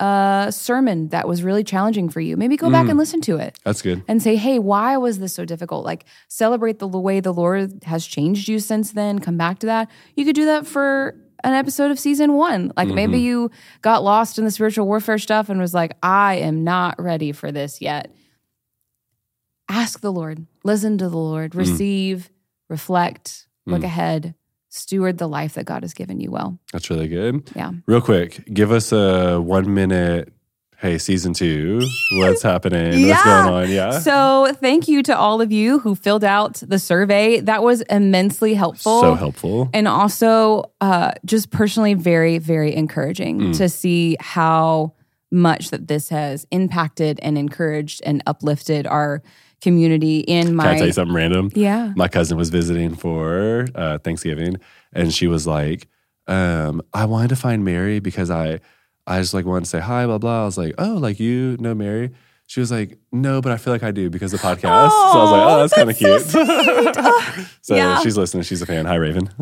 S1: a sermon that was really challenging for you. Maybe go back and mm. listen to it
S2: That's good.
S1: and say, hey, why was this so difficult? Like, celebrate the way the Lord has changed you since then. Come back to that. You could do that for an episode of season one. Like, maybe mm-hmm. you got lost in the spiritual warfare stuff and was like, I am not ready for this yet. Ask the Lord, listen to the Lord, mm. receive, reflect, look mm. ahead, steward the life that God has given you well.
S2: That's really good.
S1: Yeah.
S2: Real quick, give us a one minute. Hey, season two. What's happening? What's going on? Yeah.
S1: So, thank you to all of you who filled out the survey. That was immensely helpful.
S2: so helpful.
S1: and also uh, just personally very very encouraging
S2: Mm.
S1: to see how much that this has impacted and encouraged and uplifted our community in my
S2: Can I tell you something random?
S1: yeah
S2: My cousin was visiting for uh, Thanksgiving, and she was like, um, "I wanted to find Mary because I, I just like wanted to say hi, blah blah." I was like, "Oh, like you know Mary?" She was like, "No, but I feel like I do because of the podcast." so I was like, "Oh, that's, kind of cute." (laughs) (laughs) so
S1: Yeah.
S2: she's listening. She's a fan. Hi, Raven. (laughs)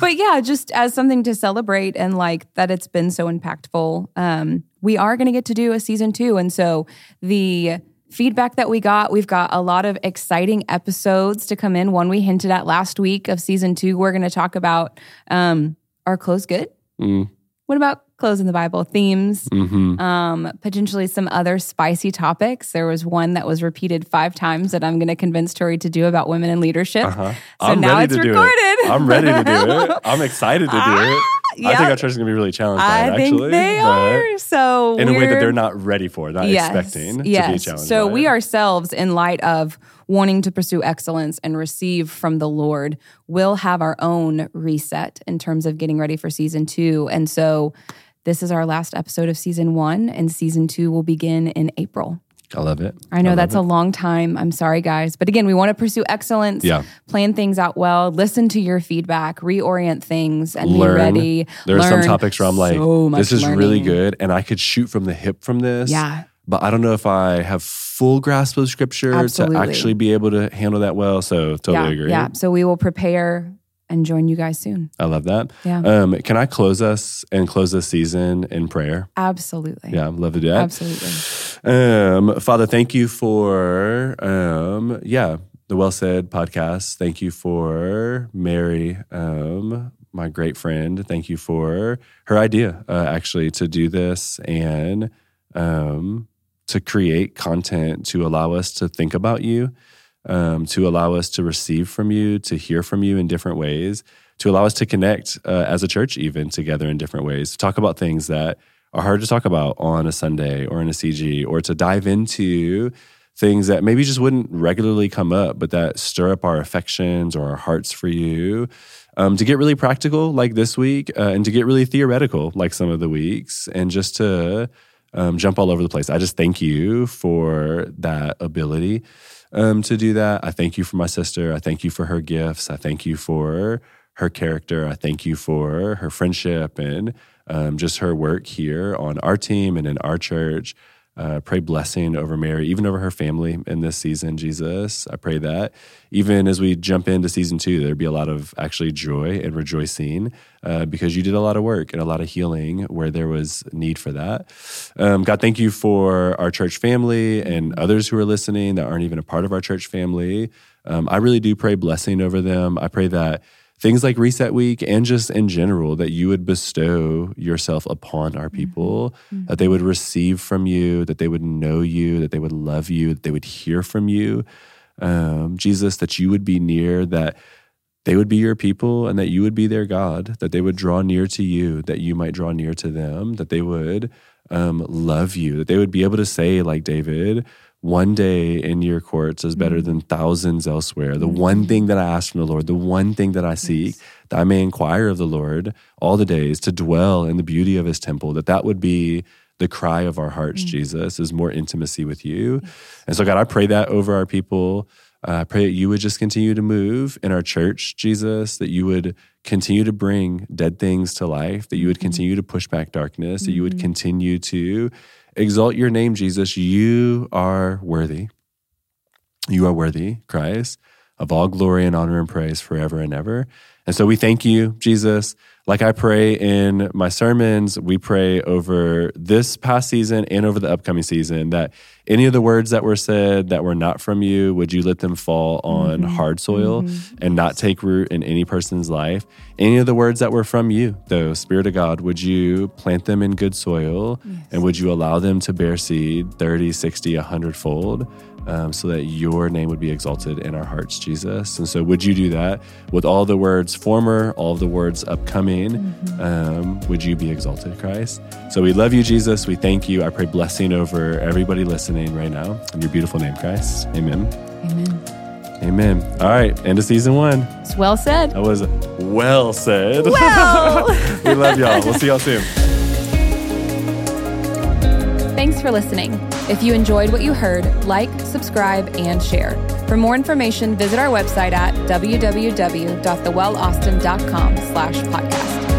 S1: but yeah just as something to celebrate and like that it's been so impactful um we are going to get to do a season two and so the feedback that we got we've got a lot of exciting episodes to come in one we hinted at last week of season two we're going to talk about um are clothes good
S2: Mm.
S1: what about clothes in the bible themes
S2: hmm
S1: um, potentially some other spicy topics. There was one that was repeated five times that I'm going to convince Tory to do about women in leadership.
S2: Uh-huh.
S1: So
S2: I'm
S1: now it's recorded.
S2: it. I'm ready to do it. (laughs) I'm excited to do it. I think our church is going to be really challenged by
S1: I
S2: it,
S1: think
S2: actually.
S1: they
S2: but
S1: are. So
S2: In a way that they're not ready for, not expecting to be challenged.
S1: So we
S2: it.
S1: ourselves, in light of wanting to pursue excellence and receive from the Lord, will have our own reset in terms of getting ready for season two. And so this is our last episode of season one, and season two will begin in April.
S2: I love it.
S1: I know
S2: love
S1: that's
S2: it.
S1: a long time. I'm sorry, guys. But again, we want to pursue excellence,
S2: Yeah.
S1: plan things out well, listen to your feedback, reorient things, and
S2: learn.
S1: be ready.
S2: There are some topics where I'm like,
S1: so
S2: this is really good, and I could shoot from the hip from this.
S1: Yeah.
S2: But I don't know if I have full grasp of scripture
S1: Absolutely.
S2: to actually be able to handle that well. So totally
S1: yeah,
S2: agree.
S1: Yeah. So we will prepare and join you guys soon.
S2: I love that.
S1: Yeah.
S2: Um, can I close us and close this season in prayer?
S1: Absolutely.
S2: Yeah, I'd love to do that.
S1: Absolutely.
S2: Um, Father, thank you for um, yeah, the Well Said podcast. Thank you for Mary, um, my great friend. Thank you for her idea, uh, actually, to do this and um, to create content to allow us to think about you, um, to allow us to receive from you, to hear from you in different ways, to allow us to connect uh, as a church, even together in different ways, to talk about things that are hard to talk about on a Sunday or in a CG, or to dive into things that maybe just wouldn't regularly come up, but that stir up our affections or our hearts for you. Um, to get really practical, like this week, uh, and to get really theoretical, like some of the weeks, and just to um, jump all over the place. I just thank you for that ability um, to do that. I thank you for my sister. I thank you for her gifts. I thank you for her character. I thank you for her friendship and um, just her work here on our team and in our church. Uh, pray blessing over Mary, even over her family in this season, Jesus. I pray that even as we jump into season two, there'd be a lot of actually joy and rejoicing uh, because you did a lot of work and a lot of healing where there was need for that. Um, God, thank you for our church family and others who are listening that aren't even a part of our church family. Um, I really do pray blessing over them. I pray that things like reset week and just in general that you would bestow yourself upon our people that they would receive from you that they would know you that they would love you that they would hear from you um, jesus that you would be near that they would be your people and that you would be their god that they would draw near to you that you might draw near to them that they would um, love you that they would be able to say like david one day in your courts is better than mm. thousands elsewhere. The one mm. thing that I ask from the Lord, the one thing that I seek, that I may inquire of the Lord all the days to dwell in the beauty of his temple, that that would be the cry of our hearts, mm. Jesus, is more intimacy with you. And so, God, I pray that over our people. Uh, I pray that you would just continue to move in our church, Jesus, that you would continue to bring dead things to life, that you would continue to push back darkness, that you would continue to exalt your name, Jesus. You are worthy. You are worthy, Christ, of all glory and honor and praise forever and ever. And so we thank you, Jesus. Like I pray in my sermons, we pray over this past season and over the upcoming season that any of the words that were said that were not from you, would you let them fall on mm-hmm. hard soil mm-hmm. and not take root in any person's life? Any of the words that were from you, though, Spirit of God, would you plant them in good soil and would you allow them to bear seed 30, 60, 100 fold? Um, so that your name would be exalted in our hearts, Jesus. And so, would you do that with all the words former, all the words upcoming? Um, would you be exalted, Christ? So, we love you, Jesus. We thank you. I pray blessing over everybody listening right now in your beautiful name, Christ. Amen.
S1: Amen.
S2: Amen. All right, end of season one.
S1: It's well said.
S2: That was well said.
S1: Well. (laughs)
S2: we love y'all. We'll see y'all soon.
S1: Thanks for listening. If you enjoyed what you heard, like, subscribe, and share. For more information, visit our website at www.thewellaustin.com slash podcast.